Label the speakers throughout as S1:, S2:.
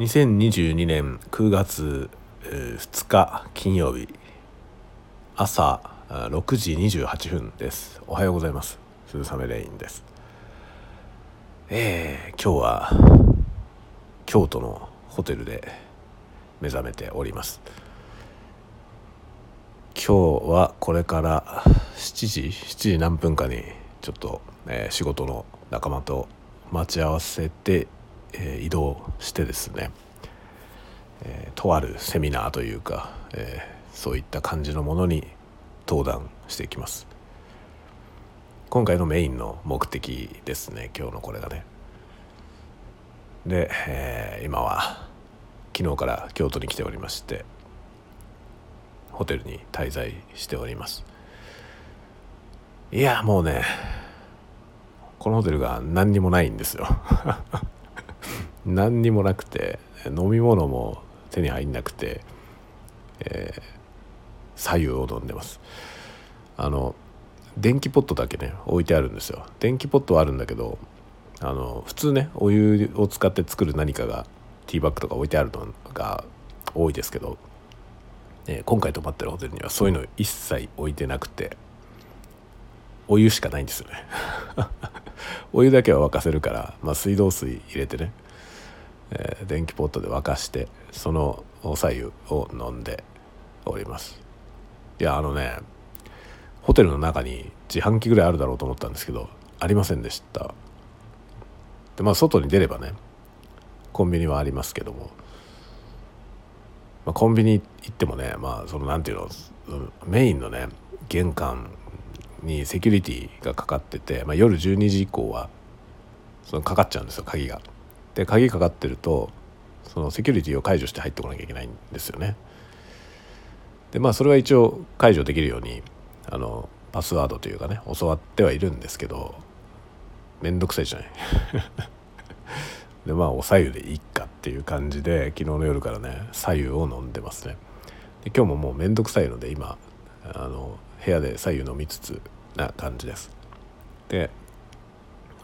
S1: 2022年9月2日金曜日朝6時28分です。おはようございます。鈴雨レインです。えー、今日は京都のホテルで目覚めております。今日はこれから7時7時何分かにちょっと、えー、仕事の仲間と待ち合わせて、えー、移動してですね、えー、とあるセミナーというか、えそういった感じのものに登壇していきます。今回のメインの目的ですね今日のこれがね。で、え今は昨日から京都に来ておりましてホテルに滞在しております。いやもうねこのホテルが何にもないんですよ。何にもなくて飲み物も手に入んなくて、えー、左右を飲んでます。あの電気ポットだけね置いてあるんですよ。電気ポットはあるんだけどあの普通ねお湯を使って作る何かがティーバッグとか置いてあるのが多いですけどえー、今回泊まってるホテルにはそういうの一切置いてなくてお湯しかないんですよね。お湯だけは沸かせるから、まあ、水道水入れてね、えー、電気ポットで沸かしてそのお白湯を飲んでおりますいやあのねホテルの中に自販機ぐらいあるだろうと思ったんですけどありませんでしたでまあ外に出ればねコンビニはありますけどもまあ、コンビニ行ってもねまあその何ていうのメインのね玄関にセキュリティがかかってて、まあ、夜12時以降はそのかかっちゃうんですよ鍵が。で鍵かかってるとそのセキュリティを解除して入ってこなきゃいけないんですよね。でまあそれは一応解除できるようにあのパスワードというかね教わってはいるんですけど面倒くさいじゃない。でまあお白湯でいいかっていう感じで昨日の夜からね白湯を飲んでますねで今日ももう面倒くさいので今あの部屋で白湯飲みつつな感じですで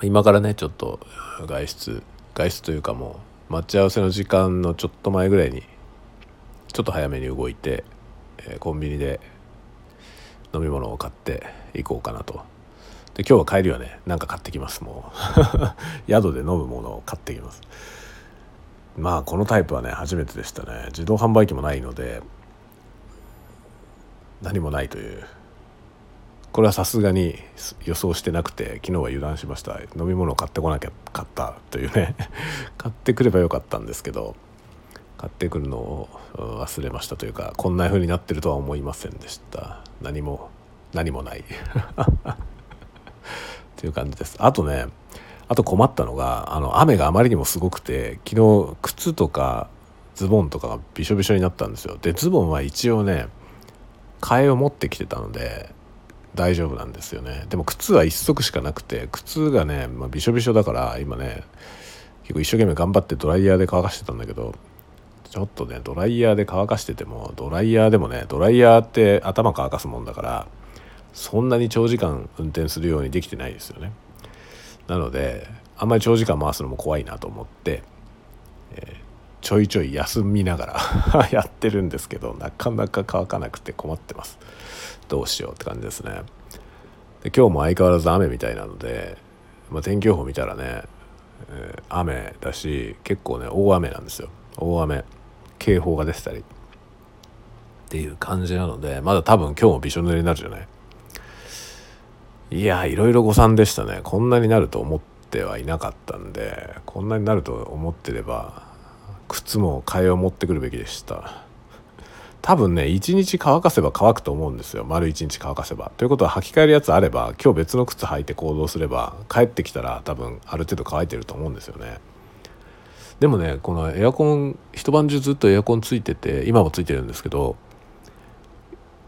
S1: 今からねちょっと外出外出というかもう待ち合わせの時間のちょっと前ぐらいにちょっと早めに動いて、え、コンビニで飲み物を買っていこうかなと。で今日は帰りはね何か買ってきますもう。宿で飲むものを買ってきます。まあこのタイプはね初めてでしたね。自動販売機もないので何もないという。これはさすがに予想してなくて昨日は油断しました。飲み物を買ってこなきゃかったというね。買ってくればよかったんですけど買ってくるのを忘れましたというかこんな風になってるとは思いませんでした。何も何もない。っていう感じです。あとねあと困ったのがあの雨があまりにもすごくて昨日靴とかズボンとかがびしょびしょになったんですよ。でズボンは一応ね替えを持ってきてたので大丈夫なんですよね。でも靴は1足しかなくて靴がね、まあ、びしょびしょだから今ね結構一生懸命頑張ってドライヤーで乾かしてたんだけどちょっとねドライヤーで乾かしててもドライヤーでもねドライヤーって頭乾かすもんだからそんなに長時間運転するようにできてないですよね。なのであんまり長時間回すのも怖いなと思って、ちょいちょい休みながら やってるんですけどなかなか乾かなくて困ってます。どうしようって感じですね。で今日も相変わらず雨みたいなので、まあ、天気予報見たらね、えー、雨だし結構ね大雨なんですよ。大雨警報が出てたり。っていう感じなのでまだ多分今日もびしょ濡れになるじゃない。いやいろいろ誤算でしたね。こんなになると思ってはいなかったんでこんなになると思ってれば靴も替えを持ってくるべきでした。多分ね1日乾かせば乾くと思うんですよ。丸1日乾かせば。ということは履き替えるやつあれば今日別の靴履いて行動すれば帰ってきたら多分ある程度乾いてると思うんですよね。でもねこのエアコン一晩中ずっとエアコンついてて今もついてるんですけど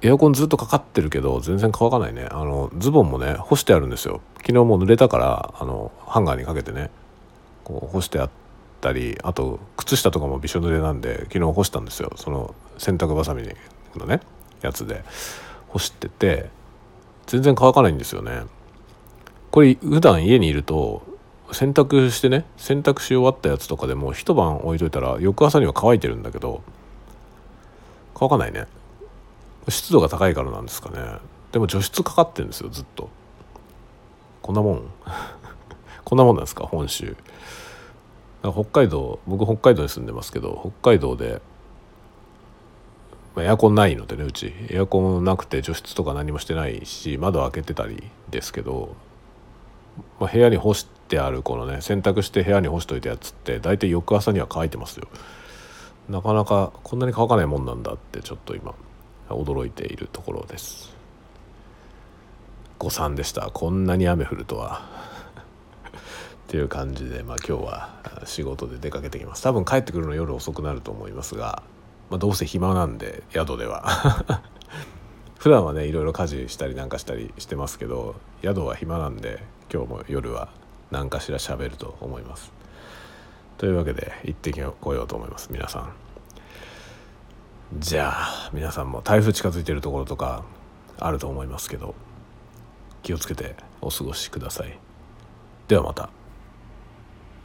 S1: エアコンずっとかかってるけど全然乾かないね。あのズボンもね干してあるんですよ。昨日も濡れたからあのハンガーにかけてねこう干してあったりあと靴下とかもびしょ濡れなんで昨日干したんですよ。その洗濯ばさみのねやつで。干してて全然乾かないんですよね。これ普段家にいると洗濯してね洗濯し終わったやつとかでも一晩置いといたら翌朝には乾いてるんだけど乾かないね。湿度が高いからなんですかね。でも除湿かかってるんですよずっと。こんなもん。こんなもんなんですか本州。北海道僕北海道に住んでますけど北海道でまあエアコンないのでねうち。エアコンなくて除湿とか何もしてないし窓開けてたりですけど、まあ、部屋に干してあるこのね洗濯して部屋に干しといたやつって大体翌朝には乾いてますよ。なかなかこんなに乾かないもんなんだってちょっと今驚いているところです。誤算でした。こんなに雨降るとは。っていう感じで、まあ、今日は仕事で出かけてきます。多分帰ってくるの夜遅くなると思いますがまあ、どうせ暇なんで宿では。普段はねいろいろ家事したりなんかしたりしてますけど宿は暇なんで今日も夜は何かしら喋ると思います。というわけで行ってこようと思います皆さん。じゃあ皆さんも台風近づいてるところとかあると思いますけど気をつけてお過ごしください。ではまた。